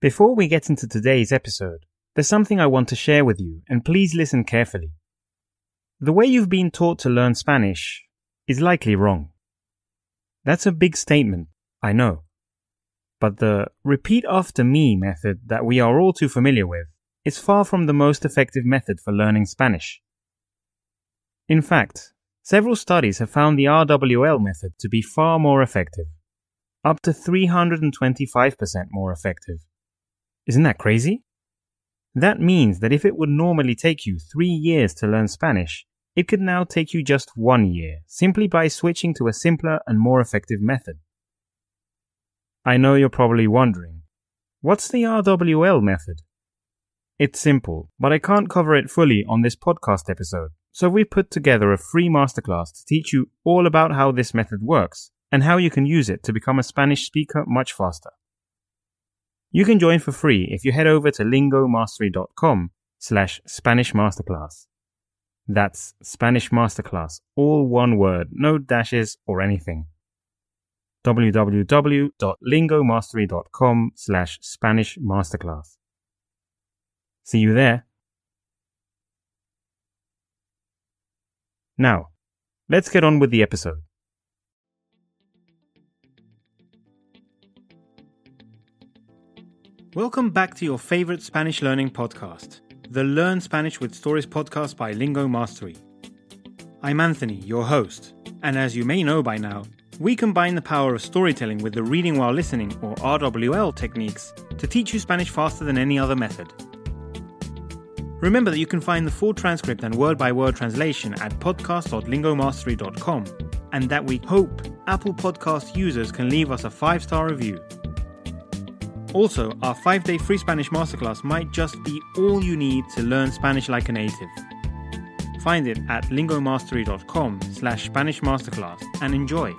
Before we get into today's episode, there's something I want to share with you, and please listen carefully. The way you've been taught to learn Spanish is likely wrong. That's a big statement, I know. But the repeat after me method that we are all too familiar with is far from the most effective method for learning Spanish. In fact, several studies have found the RWL method to be far more effective, up to 325% more effective. Isn't that crazy? That means that if it would normally take you three years to learn Spanish, it could now take you just one year, simply by switching to a simpler and more effective method. I know you're probably wondering, what's the RWL method? It's simple, but I can't cover it fully on this podcast episode, so we've put together a free masterclass to teach you all about how this method works and how you can use it to become a Spanish speaker much faster. You can join for free if you head over to lingomastery.com slash Spanish Masterclass. That's Spanish Masterclass, all one word, no dashes or anything. www.lingomastery.com slash Spanish Masterclass. See you there. Now, let's get on with the episode. Welcome back to your favorite Spanish learning podcast, the Learn Spanish with Stories podcast by Lingo Mastery. I'm Anthony, your host, and as you may know by now, we combine the power of storytelling with the reading while listening or RWL techniques to teach you Spanish faster than any other method. Remember that you can find the full transcript and word by word translation at podcast.lingomastery.com, and that we hope Apple Podcast users can leave us a five star review. Also, our 5 day free Spanish masterclass might just be all you need to learn Spanish like a native. Find it at lingomastery.com slash Spanish Masterclass and enjoy.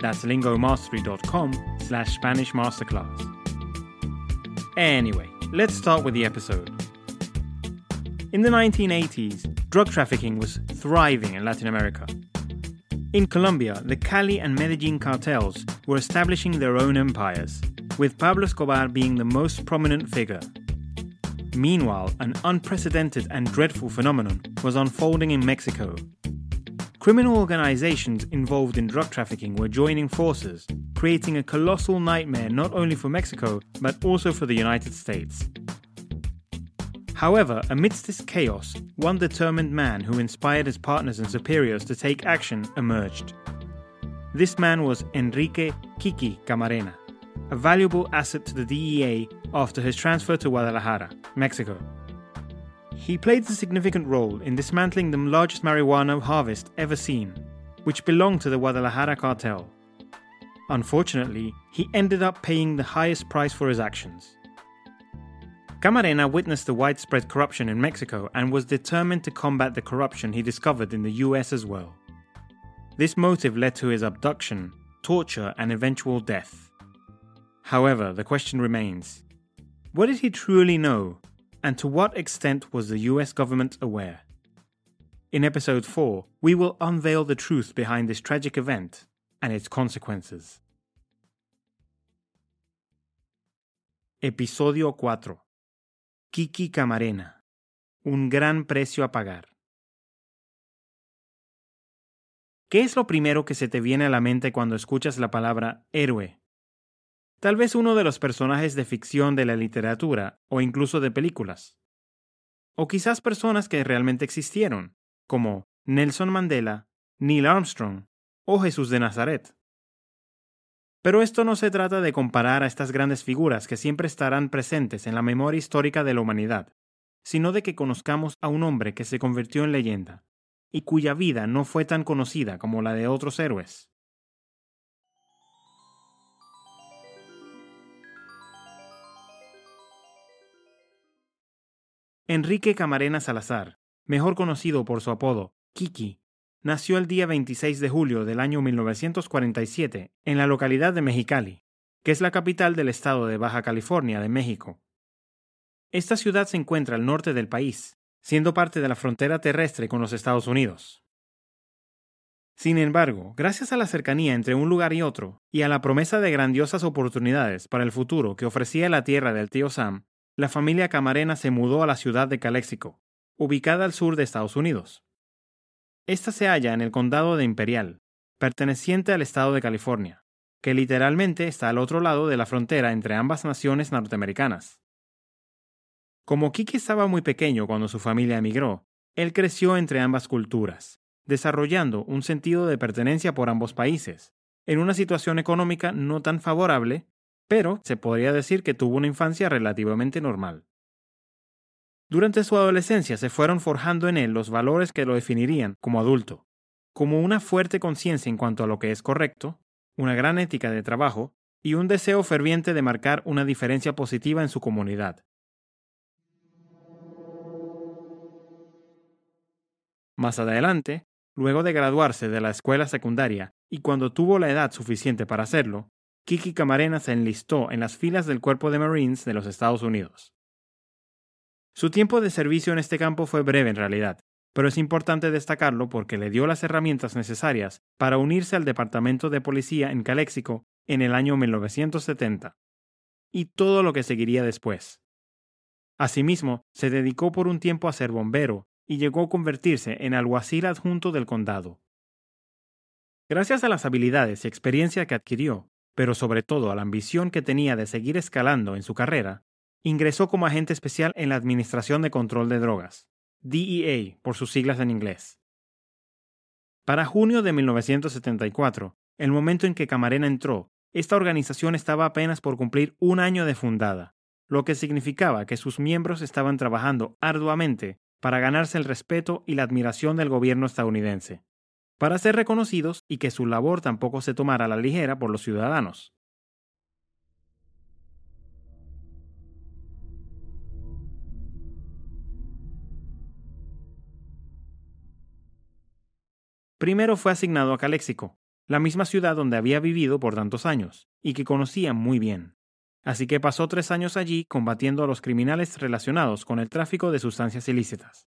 That's lingomastery.com slash Spanish Masterclass. Anyway, let's start with the episode. In the 1980s, drug trafficking was thriving in Latin America. In Colombia, the Cali and Medellin cartels were establishing their own empires with Pablo Escobar being the most prominent figure. Meanwhile, an unprecedented and dreadful phenomenon was unfolding in Mexico. Criminal organizations involved in drug trafficking were joining forces, creating a colossal nightmare not only for Mexico, but also for the United States. However, amidst this chaos, one determined man who inspired his partners and superiors to take action emerged. This man was Enrique Kiki Camarena a valuable asset to the DEA after his transfer to Guadalajara, Mexico. He played a significant role in dismantling the largest marijuana harvest ever seen, which belonged to the Guadalajara cartel. Unfortunately, he ended up paying the highest price for his actions. Camarena witnessed the widespread corruption in Mexico and was determined to combat the corruption he discovered in the US as well. This motive led to his abduction, torture, and eventual death. However, the question remains what did he truly know, and to what extent was the US government aware? In episode 4, we will unveil the truth behind this tragic event and its consequences. Episodio 4 Kiki Camarena Un gran precio a pagar. ¿Qué es lo primero que se te viene a la mente cuando escuchas la palabra héroe tal vez uno de los personajes de ficción de la literatura o incluso de películas. O quizás personas que realmente existieron, como Nelson Mandela, Neil Armstrong o Jesús de Nazaret. Pero esto no se trata de comparar a estas grandes figuras que siempre estarán presentes en la memoria histórica de la humanidad, sino de que conozcamos a un hombre que se convirtió en leyenda, y cuya vida no fue tan conocida como la de otros héroes. Enrique Camarena Salazar, mejor conocido por su apodo Kiki, nació el día 26 de julio del año 1947 en la localidad de Mexicali, que es la capital del estado de Baja California de México. Esta ciudad se encuentra al norte del país, siendo parte de la frontera terrestre con los Estados Unidos. Sin embargo, gracias a la cercanía entre un lugar y otro, y a la promesa de grandiosas oportunidades para el futuro que ofrecía la tierra del tío Sam, la familia Camarena se mudó a la ciudad de Calexico, ubicada al sur de Estados Unidos. Esta se halla en el condado de Imperial, perteneciente al estado de California, que literalmente está al otro lado de la frontera entre ambas naciones norteamericanas. Como Kiki estaba muy pequeño cuando su familia emigró, él creció entre ambas culturas desarrollando un sentido de pertenencia por ambos países, en una situación económica no tan favorable, pero se podría decir que tuvo una infancia relativamente normal. Durante su adolescencia se fueron forjando en él los valores que lo definirían como adulto, como una fuerte conciencia en cuanto a lo que es correcto, una gran ética de trabajo y un deseo ferviente de marcar una diferencia positiva en su comunidad. Más adelante, Luego de graduarse de la escuela secundaria y cuando tuvo la edad suficiente para hacerlo, Kiki Camarena se enlistó en las filas del Cuerpo de Marines de los Estados Unidos. Su tiempo de servicio en este campo fue breve en realidad, pero es importante destacarlo porque le dio las herramientas necesarias para unirse al Departamento de Policía en Calexico en el año 1970, y todo lo que seguiría después. Asimismo, se dedicó por un tiempo a ser bombero y llegó a convertirse en alguacil adjunto del condado. Gracias a las habilidades y experiencia que adquirió, pero sobre todo a la ambición que tenía de seguir escalando en su carrera, ingresó como agente especial en la Administración de Control de Drogas, DEA por sus siglas en inglés. Para junio de 1974, el momento en que Camarena entró, esta organización estaba apenas por cumplir un año de fundada, lo que significaba que sus miembros estaban trabajando arduamente para ganarse el respeto y la admiración del gobierno estadounidense, para ser reconocidos y que su labor tampoco se tomara a la ligera por los ciudadanos. Primero fue asignado a Caléxico, la misma ciudad donde había vivido por tantos años, y que conocía muy bien así que pasó tres años allí combatiendo a los criminales relacionados con el tráfico de sustancias ilícitas.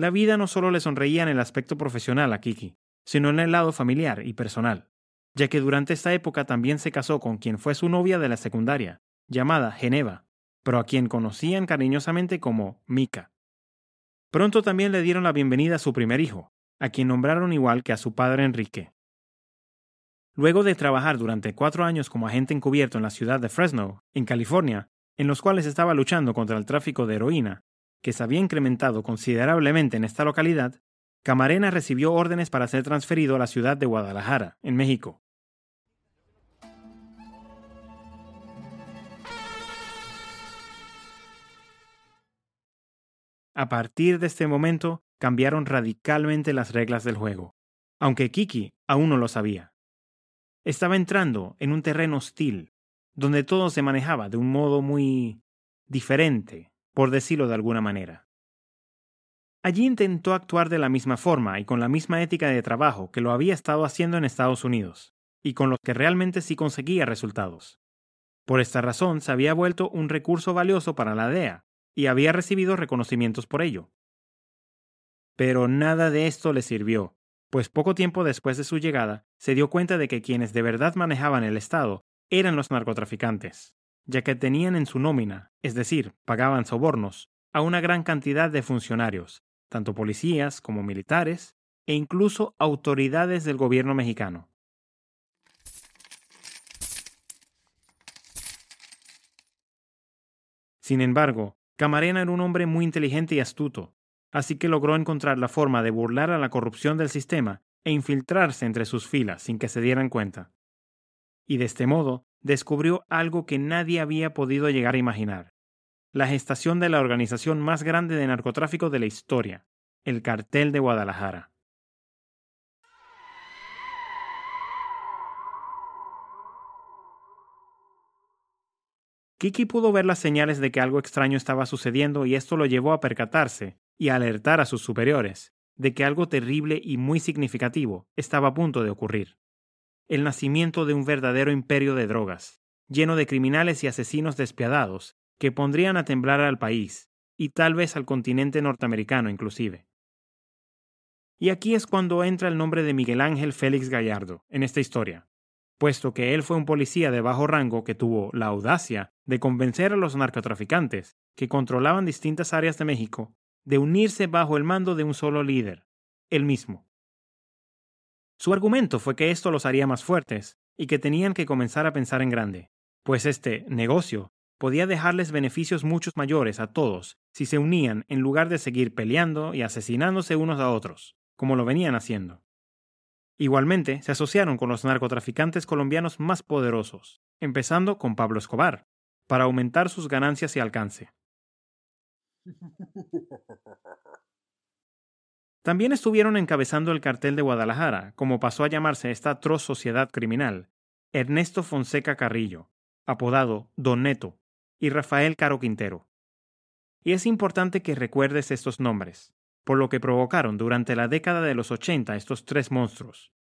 La vida no solo le sonreía en el aspecto profesional a Kiki, sino en el lado familiar y personal, ya que durante esta época también se casó con quien fue su novia de la secundaria, llamada Geneva, pero a quien conocían cariñosamente como Mika. Pronto también le dieron la bienvenida a su primer hijo, a quien nombraron igual que a su padre Enrique. Luego de trabajar durante cuatro años como agente encubierto en la ciudad de Fresno, en California, en los cuales estaba luchando contra el tráfico de heroína, que se había incrementado considerablemente en esta localidad, Camarena recibió órdenes para ser transferido a la ciudad de Guadalajara, en México. A partir de este momento cambiaron radicalmente las reglas del juego, aunque Kiki aún no lo sabía. Estaba entrando en un terreno hostil, donde todo se manejaba de un modo muy diferente, por decirlo de alguna manera. Allí intentó actuar de la misma forma y con la misma ética de trabajo que lo había estado haciendo en Estados Unidos, y con los que realmente sí conseguía resultados. Por esta razón se había vuelto un recurso valioso para la DEA, y había recibido reconocimientos por ello. Pero nada de esto le sirvió, pues poco tiempo después de su llegada se dio cuenta de que quienes de verdad manejaban el Estado eran los narcotraficantes, ya que tenían en su nómina, es decir, pagaban sobornos, a una gran cantidad de funcionarios, tanto policías como militares, e incluso autoridades del gobierno mexicano. Sin embargo, Camarena era un hombre muy inteligente y astuto, así que logró encontrar la forma de burlar a la corrupción del sistema e infiltrarse entre sus filas sin que se dieran cuenta. Y de este modo descubrió algo que nadie había podido llegar a imaginar, la gestación de la organización más grande de narcotráfico de la historia, el Cartel de Guadalajara. Kiki pudo ver las señales de que algo extraño estaba sucediendo y esto lo llevó a percatarse y alertar a sus superiores de que algo terrible y muy significativo estaba a punto de ocurrir. El nacimiento de un verdadero imperio de drogas, lleno de criminales y asesinos despiadados, que pondrían a temblar al país, y tal vez al continente norteamericano inclusive. Y aquí es cuando entra el nombre de Miguel Ángel Félix Gallardo en esta historia, puesto que él fue un policía de bajo rango que tuvo la audacia de convencer a los narcotraficantes que controlaban distintas áreas de México de unirse bajo el mando de un solo líder, él mismo. Su argumento fue que esto los haría más fuertes y que tenían que comenzar a pensar en grande, pues este negocio podía dejarles beneficios muchos mayores a todos si se unían en lugar de seguir peleando y asesinándose unos a otros, como lo venían haciendo. Igualmente, se asociaron con los narcotraficantes colombianos más poderosos, empezando con Pablo Escobar, para aumentar sus ganancias y alcance. También estuvieron encabezando el cartel de Guadalajara, como pasó a llamarse esta atroz sociedad criminal, Ernesto Fonseca Carrillo, apodado Don Neto, y Rafael Caro Quintero. Y es importante que recuerdes estos nombres, por lo que provocaron durante la década de los 80 estos tres monstruos.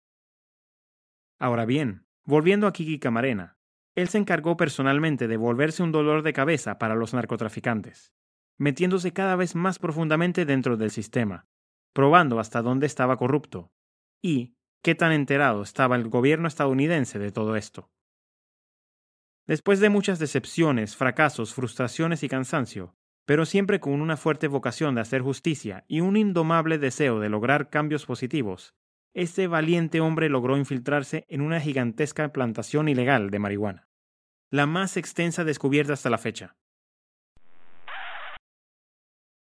Ahora bien, volviendo a Kiki Camarena, él se encargó personalmente de volverse un dolor de cabeza para los narcotraficantes, metiéndose cada vez más profundamente dentro del sistema, probando hasta dónde estaba corrupto y qué tan enterado estaba el gobierno estadounidense de todo esto. Después de muchas decepciones, fracasos, frustraciones y cansancio, pero siempre con una fuerte vocación de hacer justicia y un indomable deseo de lograr cambios positivos, este valiente hombre logró infiltrarse en una gigantesca plantación ilegal de marihuana, la más extensa descubierta hasta la fecha.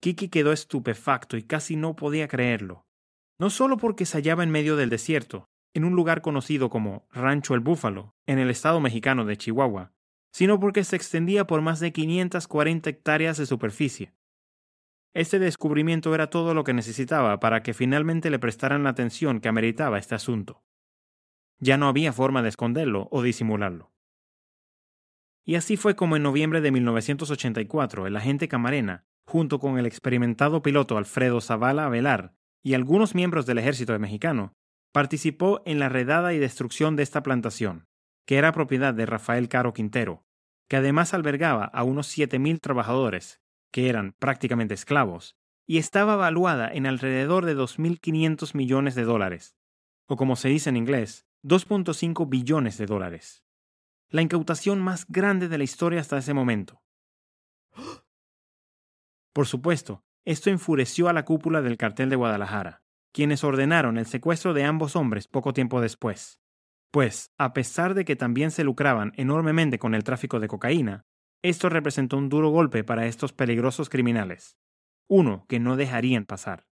Kiki quedó estupefacto y casi no podía creerlo, no solo porque se hallaba en medio del desierto, en un lugar conocido como Rancho El Búfalo, en el estado mexicano de Chihuahua, sino porque se extendía por más de 540 hectáreas de superficie. Este descubrimiento era todo lo que necesitaba para que finalmente le prestaran la atención que ameritaba este asunto. Ya no había forma de esconderlo o disimularlo. Y así fue como en noviembre de 1984 el agente Camarena, junto con el experimentado piloto Alfredo Zavala Velar y algunos miembros del ejército mexicano, participó en la redada y destrucción de esta plantación, que era propiedad de Rafael Caro Quintero, que además albergaba a unos 7.000 trabajadores, que eran prácticamente esclavos, y estaba valuada en alrededor de 2.500 millones de dólares, o como se dice en inglés, 2.5 billones de dólares. La incautación más grande de la historia hasta ese momento. Por supuesto, esto enfureció a la cúpula del cartel de Guadalajara, quienes ordenaron el secuestro de ambos hombres poco tiempo después. Pues, a pesar de que también se lucraban enormemente con el tráfico de cocaína, esto representó un duro golpe para estos peligrosos criminales, uno que no dejarían pasar.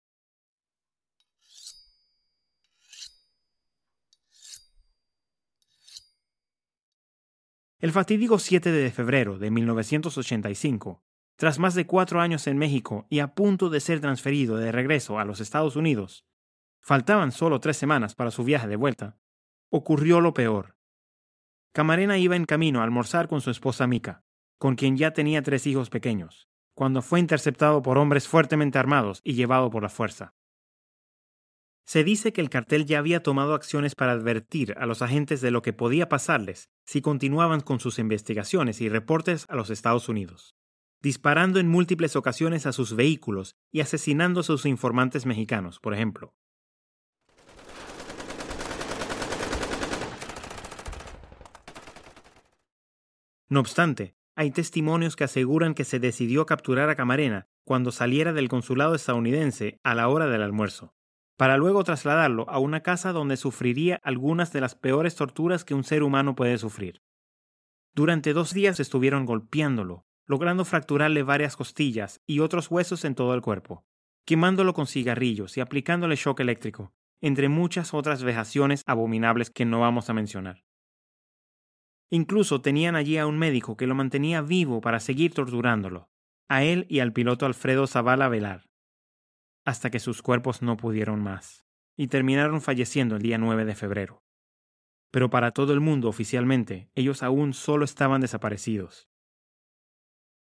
El fatídico 7 de febrero de 1985, tras más de cuatro años en México y a punto de ser transferido de regreso a los Estados Unidos, faltaban solo tres semanas para su viaje de vuelta, ocurrió lo peor. Camarena iba en camino a almorzar con su esposa Mica, con quien ya tenía tres hijos pequeños, cuando fue interceptado por hombres fuertemente armados y llevado por la fuerza. Se dice que el cartel ya había tomado acciones para advertir a los agentes de lo que podía pasarles si continuaban con sus investigaciones y reportes a los Estados Unidos disparando en múltiples ocasiones a sus vehículos y asesinando a sus informantes mexicanos, por ejemplo. No obstante, hay testimonios que aseguran que se decidió capturar a Camarena cuando saliera del consulado estadounidense a la hora del almuerzo, para luego trasladarlo a una casa donde sufriría algunas de las peores torturas que un ser humano puede sufrir. Durante dos días estuvieron golpeándolo, logrando fracturarle varias costillas y otros huesos en todo el cuerpo, quemándolo con cigarrillos y aplicándole shock eléctrico, entre muchas otras vejaciones abominables que no vamos a mencionar. Incluso tenían allí a un médico que lo mantenía vivo para seguir torturándolo, a él y al piloto Alfredo Zavala Velar, hasta que sus cuerpos no pudieron más, y terminaron falleciendo el día 9 de febrero. Pero para todo el mundo oficialmente, ellos aún solo estaban desaparecidos,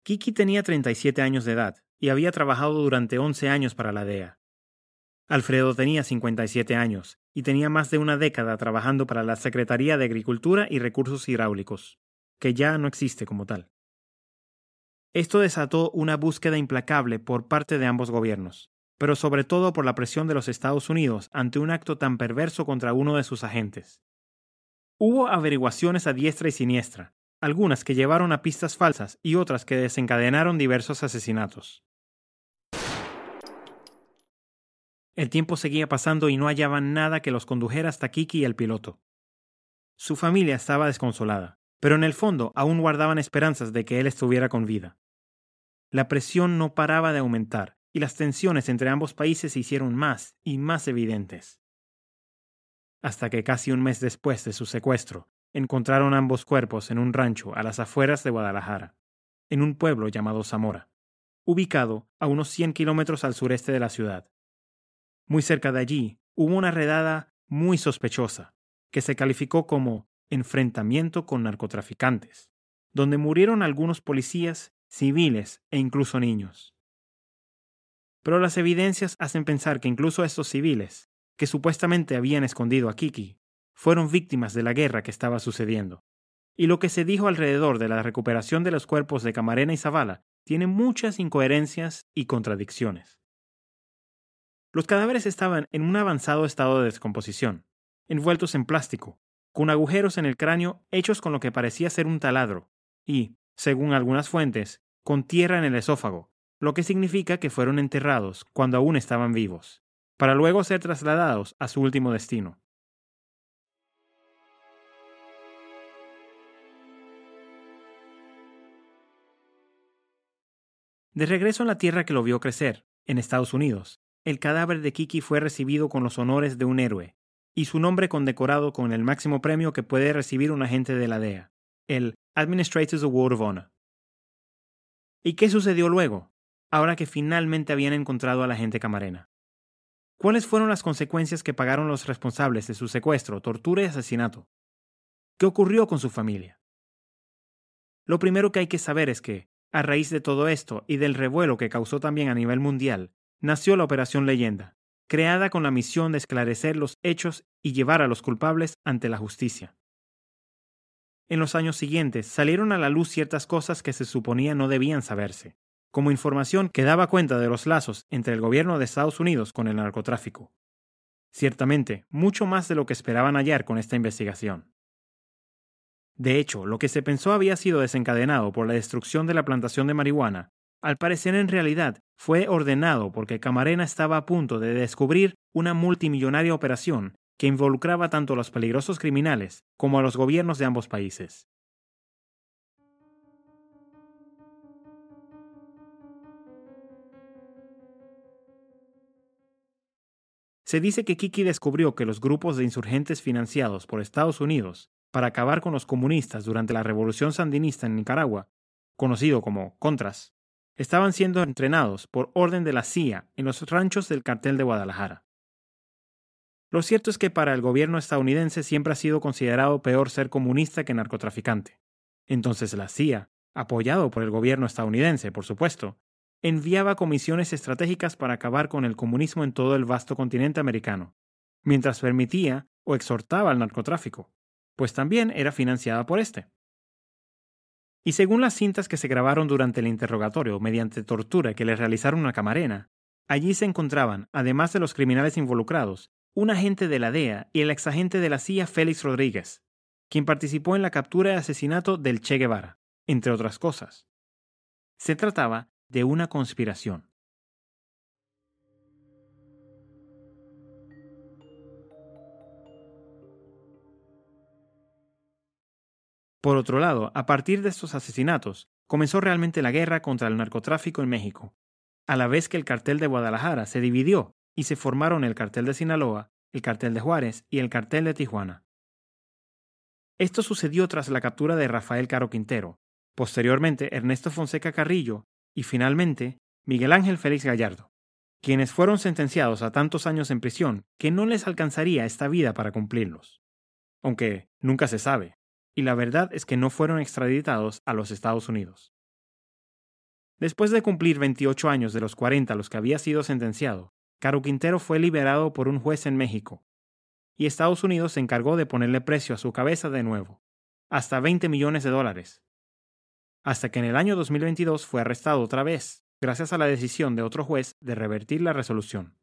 Kiki tenía 37 años de edad y había trabajado durante 11 años para la DEA. Alfredo tenía 57 años y tenía más de una década trabajando para la Secretaría de Agricultura y Recursos Hidráulicos, que ya no existe como tal. Esto desató una búsqueda implacable por parte de ambos gobiernos, pero sobre todo por la presión de los Estados Unidos ante un acto tan perverso contra uno de sus agentes. Hubo averiguaciones a diestra y siniestra, algunas que llevaron a pistas falsas y otras que desencadenaron diversos asesinatos. El tiempo seguía pasando y no hallaban nada que los condujera hasta Kiki y el piloto. Su familia estaba desconsolada, pero en el fondo aún guardaban esperanzas de que él estuviera con vida. La presión no paraba de aumentar y las tensiones entre ambos países se hicieron más y más evidentes. Hasta que casi un mes después de su secuestro, encontraron ambos cuerpos en un rancho a las afueras de Guadalajara, en un pueblo llamado Zamora, ubicado a unos 100 kilómetros al sureste de la ciudad. Muy cerca de allí hubo una redada muy sospechosa, que se calificó como enfrentamiento con narcotraficantes, donde murieron algunos policías, civiles e incluso niños. Pero las evidencias hacen pensar que incluso estos civiles, que supuestamente habían escondido a Kiki, fueron víctimas de la guerra que estaba sucediendo. Y lo que se dijo alrededor de la recuperación de los cuerpos de Camarena y Zavala tiene muchas incoherencias y contradicciones. Los cadáveres estaban en un avanzado estado de descomposición, envueltos en plástico, con agujeros en el cráneo hechos con lo que parecía ser un taladro, y, según algunas fuentes, con tierra en el esófago, lo que significa que fueron enterrados cuando aún estaban vivos, para luego ser trasladados a su último destino. De regreso en la tierra que lo vio crecer, en Estados Unidos, el cadáver de Kiki fue recibido con los honores de un héroe, y su nombre condecorado con el máximo premio que puede recibir un agente de la DEA, el Administrator's Award of Honor. ¿Y qué sucedió luego, ahora que finalmente habían encontrado a la agente camarena? ¿Cuáles fueron las consecuencias que pagaron los responsables de su secuestro, tortura y asesinato? ¿Qué ocurrió con su familia? Lo primero que hay que saber es que, a raíz de todo esto y del revuelo que causó también a nivel mundial, nació la Operación Leyenda, creada con la misión de esclarecer los hechos y llevar a los culpables ante la justicia. En los años siguientes salieron a la luz ciertas cosas que se suponía no debían saberse, como información que daba cuenta de los lazos entre el gobierno de Estados Unidos con el narcotráfico. Ciertamente, mucho más de lo que esperaban hallar con esta investigación. De hecho, lo que se pensó había sido desencadenado por la destrucción de la plantación de marihuana al parecer en realidad fue ordenado porque Camarena estaba a punto de descubrir una multimillonaria operación que involucraba tanto a los peligrosos criminales como a los gobiernos de ambos países. Se dice que Kiki descubrió que los grupos de insurgentes financiados por Estados Unidos para acabar con los comunistas durante la Revolución Sandinista en Nicaragua, conocido como Contras, estaban siendo entrenados por orden de la CIA en los ranchos del cartel de Guadalajara. Lo cierto es que para el gobierno estadounidense siempre ha sido considerado peor ser comunista que narcotraficante. Entonces la CIA, apoyado por el gobierno estadounidense, por supuesto, enviaba comisiones estratégicas para acabar con el comunismo en todo el vasto continente americano, mientras permitía o exhortaba al narcotráfico, pues también era financiada por este. Y según las cintas que se grabaron durante el interrogatorio mediante tortura que le realizaron a Camarena, allí se encontraban, además de los criminales involucrados, un agente de la DEA y el exagente de la CIA Félix Rodríguez, quien participó en la captura y asesinato del Che Guevara, entre otras cosas. Se trataba de una conspiración. Por otro lado, a partir de estos asesinatos, comenzó realmente la guerra contra el narcotráfico en México, a la vez que el cartel de Guadalajara se dividió y se formaron el cartel de Sinaloa, el cartel de Juárez y el cartel de Tijuana. Esto sucedió tras la captura de Rafael Caro Quintero, posteriormente Ernesto Fonseca Carrillo y finalmente Miguel Ángel Félix Gallardo, quienes fueron sentenciados a tantos años en prisión que no les alcanzaría esta vida para cumplirlos. Aunque nunca se sabe, y la verdad es que no fueron extraditados a los Estados Unidos. Después de cumplir 28 años de los 40 a los que había sido sentenciado, Caro Quintero fue liberado por un juez en México, y Estados Unidos se encargó de ponerle precio a su cabeza de nuevo, hasta 20 millones de dólares, hasta que en el año 2022 fue arrestado otra vez gracias a la decisión de otro juez de revertir la resolución.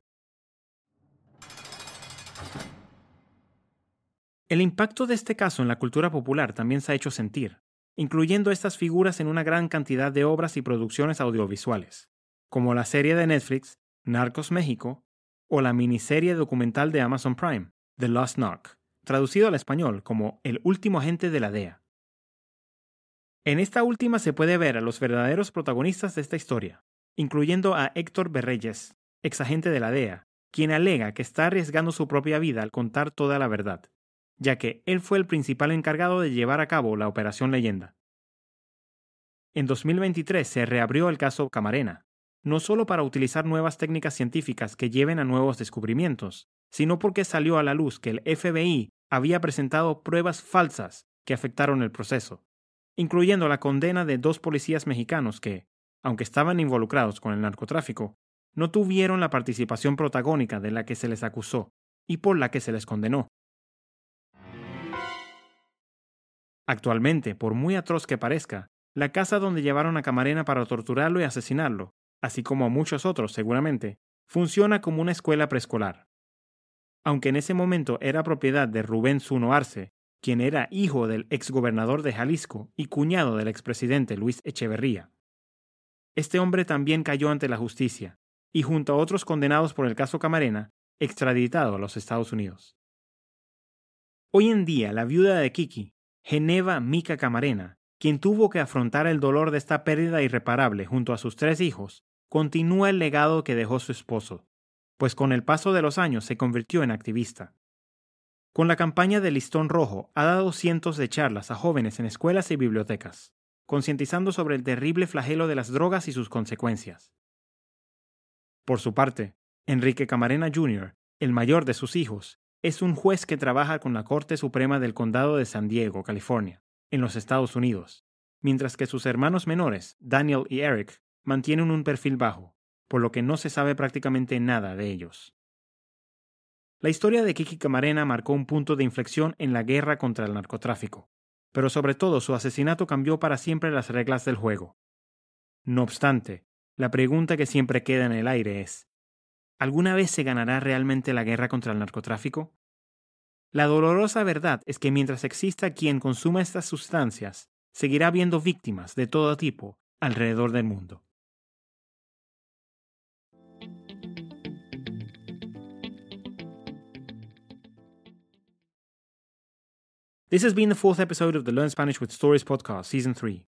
El impacto de este caso en la cultura popular también se ha hecho sentir, incluyendo estas figuras en una gran cantidad de obras y producciones audiovisuales, como la serie de Netflix Narcos México o la miniserie documental de Amazon Prime, The Lost Narc, traducido al español como El último agente de la DEA. En esta última se puede ver a los verdaderos protagonistas de esta historia, incluyendo a Héctor Berreyes, exagente de la DEA, quien alega que está arriesgando su propia vida al contar toda la verdad, ya que él fue el principal encargado de llevar a cabo la Operación Leyenda. En 2023 se reabrió el caso Camarena, no solo para utilizar nuevas técnicas científicas que lleven a nuevos descubrimientos, sino porque salió a la luz que el FBI había presentado pruebas falsas que afectaron el proceso, incluyendo la condena de dos policías mexicanos que, aunque estaban involucrados con el narcotráfico, no tuvieron la participación protagónica de la que se les acusó y por la que se les condenó. Actualmente, por muy atroz que parezca, la casa donde llevaron a Camarena para torturarlo y asesinarlo, así como a muchos otros seguramente, funciona como una escuela preescolar. Aunque en ese momento era propiedad de Rubén Zuno Arce, quien era hijo del exgobernador de Jalisco y cuñado del expresidente Luis Echeverría. Este hombre también cayó ante la justicia, y junto a otros condenados por el caso Camarena, extraditado a los Estados Unidos. Hoy en día, la viuda de Kiki, Geneva Mica Camarena, quien tuvo que afrontar el dolor de esta pérdida irreparable junto a sus tres hijos, continúa el legado que dejó su esposo, pues con el paso de los años se convirtió en activista. Con la campaña de Listón Rojo ha dado cientos de charlas a jóvenes en escuelas y bibliotecas, concientizando sobre el terrible flagelo de las drogas y sus consecuencias. Por su parte, Enrique Camarena Jr., el mayor de sus hijos, es un juez que trabaja con la Corte Suprema del Condado de San Diego, California, en los Estados Unidos, mientras que sus hermanos menores, Daniel y Eric, mantienen un perfil bajo, por lo que no se sabe prácticamente nada de ellos. La historia de Kiki Camarena marcó un punto de inflexión en la guerra contra el narcotráfico, pero sobre todo su asesinato cambió para siempre las reglas del juego. No obstante, la pregunta que siempre queda en el aire es, ¿Alguna vez se ganará realmente la guerra contra el narcotráfico? La dolorosa verdad es que mientras exista quien consuma estas sustancias, seguirá habiendo víctimas de todo tipo alrededor del mundo. This has been the fourth episode of the Learn Spanish with Stories podcast, Season 3.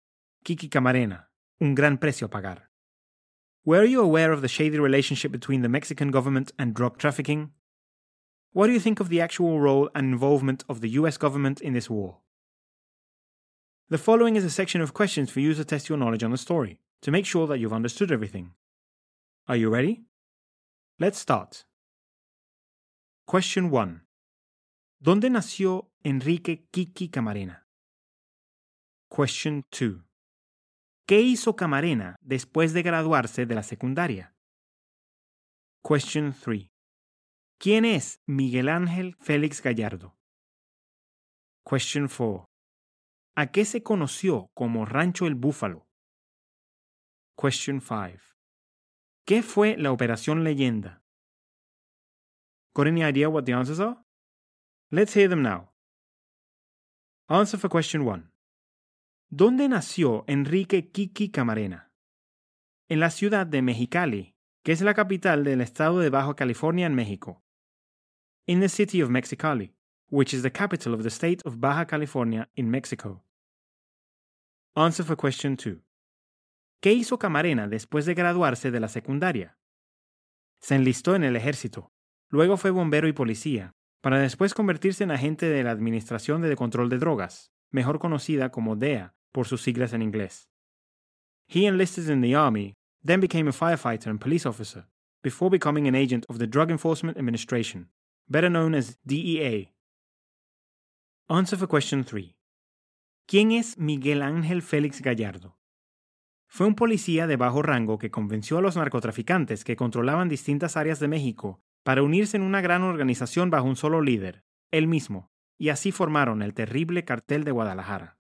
Kiki Camarena, un gran precio a pagar. Were you aware of the shady relationship between the Mexican government and drug trafficking? What do you think of the actual role and involvement of the US government in this war? The following is a section of questions for you to test your knowledge on the story, to make sure that you've understood everything. Are you ready? Let's start. Question 1. ¿Dónde nació Enrique Kiki Camarena? Question 2. ¿Qué hizo Camarena después de graduarse de la secundaria? Question 3. ¿Quién es Miguel Ángel Félix Gallardo? Question 4. ¿A qué se conoció como Rancho El Búfalo? Question 5. ¿Qué fue la Operación Leyenda? Got any idea what the answers are? Let's hear them now. Answer for question 1. ¿Dónde nació Enrique Kiki Camarena? En la ciudad de Mexicali, que es la capital del estado de Baja California en México. In the city of Mexicali, which is the capital of the state of Baja California in Mexico. Answer for question 2. ¿Qué hizo Camarena después de graduarse de la secundaria? Se enlistó en el ejército, luego fue bombero y policía, para después convertirse en agente de la Administración de Control de Drogas, mejor conocida como DEA, por sus siglas en inglés. He enlisted in the army, then became a firefighter and police officer, before becoming an agent of the Drug Enforcement Administration, better known as DEA. Answer for question 3. ¿Quién es Miguel Ángel Félix Gallardo? Fue un policía de bajo rango que convenció a los narcotraficantes que controlaban distintas áreas de México para unirse en una gran organización bajo un solo líder, él mismo, y así formaron el terrible cartel de Guadalajara.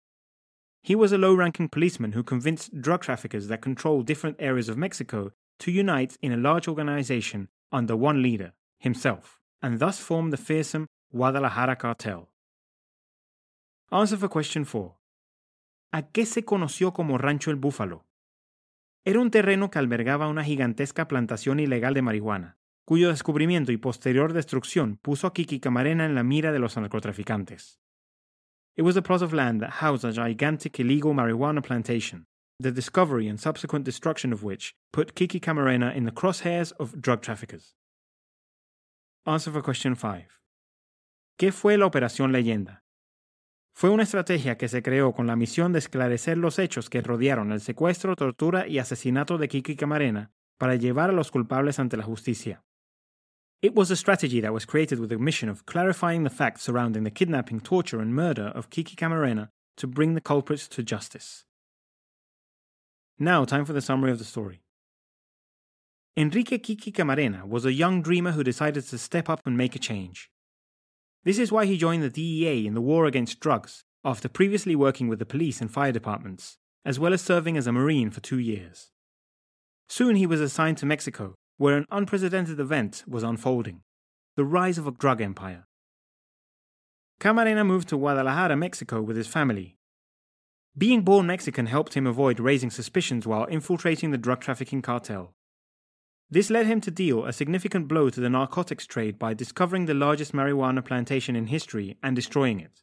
He was a low ranking policeman who convinced drug traffickers that control different areas of Mexico to unite in a large organization under one leader, himself, and thus form the fearsome Guadalajara cartel. Answer for question 4. ¿A qué se conoció como Rancho El Búfalo? Era un terreno que albergaba una gigantesca plantación ilegal de marihuana, cuyo descubrimiento y posterior destrucción puso a Kiki Camarena en la mira de los narcotraficantes. It was a plot of land that housed a gigantic illegal marijuana plantation, the discovery and subsequent destruction of which put Kiki Camarena in the crosshairs of drug traffickers. Answer for question 5. ¿Qué fue la Operación Leyenda? Fue una estrategia que se creó con la misión de esclarecer los hechos que rodearon el secuestro, tortura y asesinato de Kiki Camarena para llevar a los culpables ante la justicia. It was a strategy that was created with the mission of clarifying the facts surrounding the kidnapping, torture, and murder of Kiki Camarena to bring the culprits to justice. Now, time for the summary of the story. Enrique Kiki Camarena was a young dreamer who decided to step up and make a change. This is why he joined the DEA in the war against drugs, after previously working with the police and fire departments, as well as serving as a Marine for two years. Soon he was assigned to Mexico, where an unprecedented event was unfolding the rise of a drug empire. Camarena moved to Guadalajara, Mexico with his family. Being born Mexican helped him avoid raising suspicions while infiltrating the drug trafficking cartel. This led him to deal a significant blow to the narcotics trade by discovering the largest marijuana plantation in history and destroying it.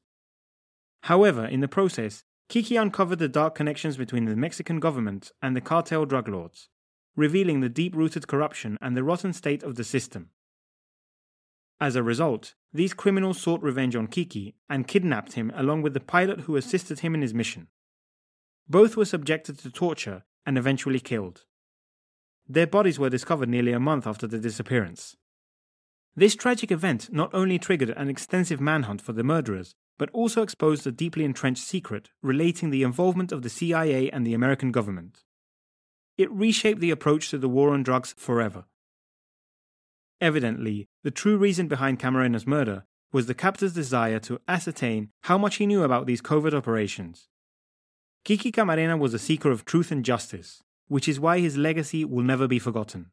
However, in the process, Kiki uncovered the dark connections between the Mexican government and the cartel drug lords, revealing the deep rooted corruption and the rotten state of the system. As a result, these criminals sought revenge on Kiki and kidnapped him along with the pilot who assisted him in his mission. Both were subjected to torture and eventually killed. Their bodies were discovered nearly a month after the disappearance. This tragic event not only triggered an extensive manhunt for the murderers, but also exposed a deeply entrenched secret relating the involvement of the CIA and the American government. It reshaped the approach to the war on drugs forever. Evidently, the true reason behind Camarena's murder was the captor's desire to ascertain how much he knew about these covert operations. Kiki Camarena was a seeker of truth and justice, which is why his legacy will never be forgotten.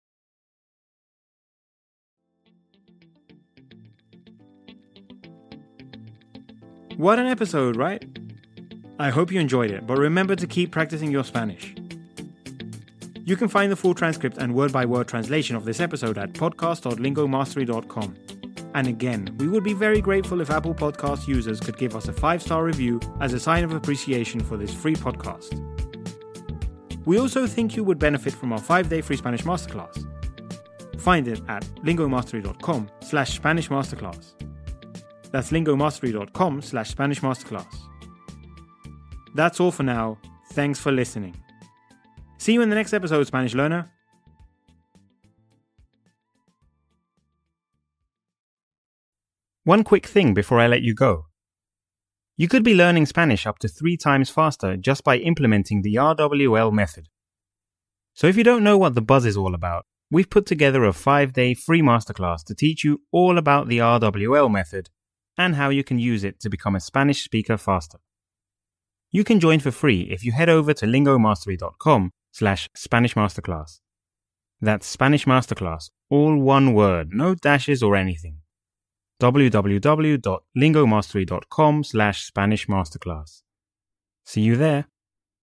What an episode, right? I hope you enjoyed it, but remember to keep practicing your Spanish. You can find the full transcript and word by word translation of this episode at podcast.lingomastery.com. And again, we would be very grateful if Apple Podcast users could give us a five star review as a sign of appreciation for this free podcast. We also think you would benefit from our 5-day free Spanish masterclass. Find it at lingomastery.com slash Spanish masterclass. That's lingomastery.com slash Spanish masterclass. That's all for now. Thanks for listening. See you in the next episode, Spanish learner. One quick thing before I let you go. You could be learning Spanish up to three times faster just by implementing the RWL method. So if you don't know what the buzz is all about, we've put together a five day free masterclass to teach you all about the RWL method and how you can use it to become a Spanish speaker faster. You can join for free if you head over to lingomastery.com slash Spanish Masterclass. That's Spanish Masterclass, all one word, no dashes or anything www.lingomastery.com slash Spanish Masterclass. See you there.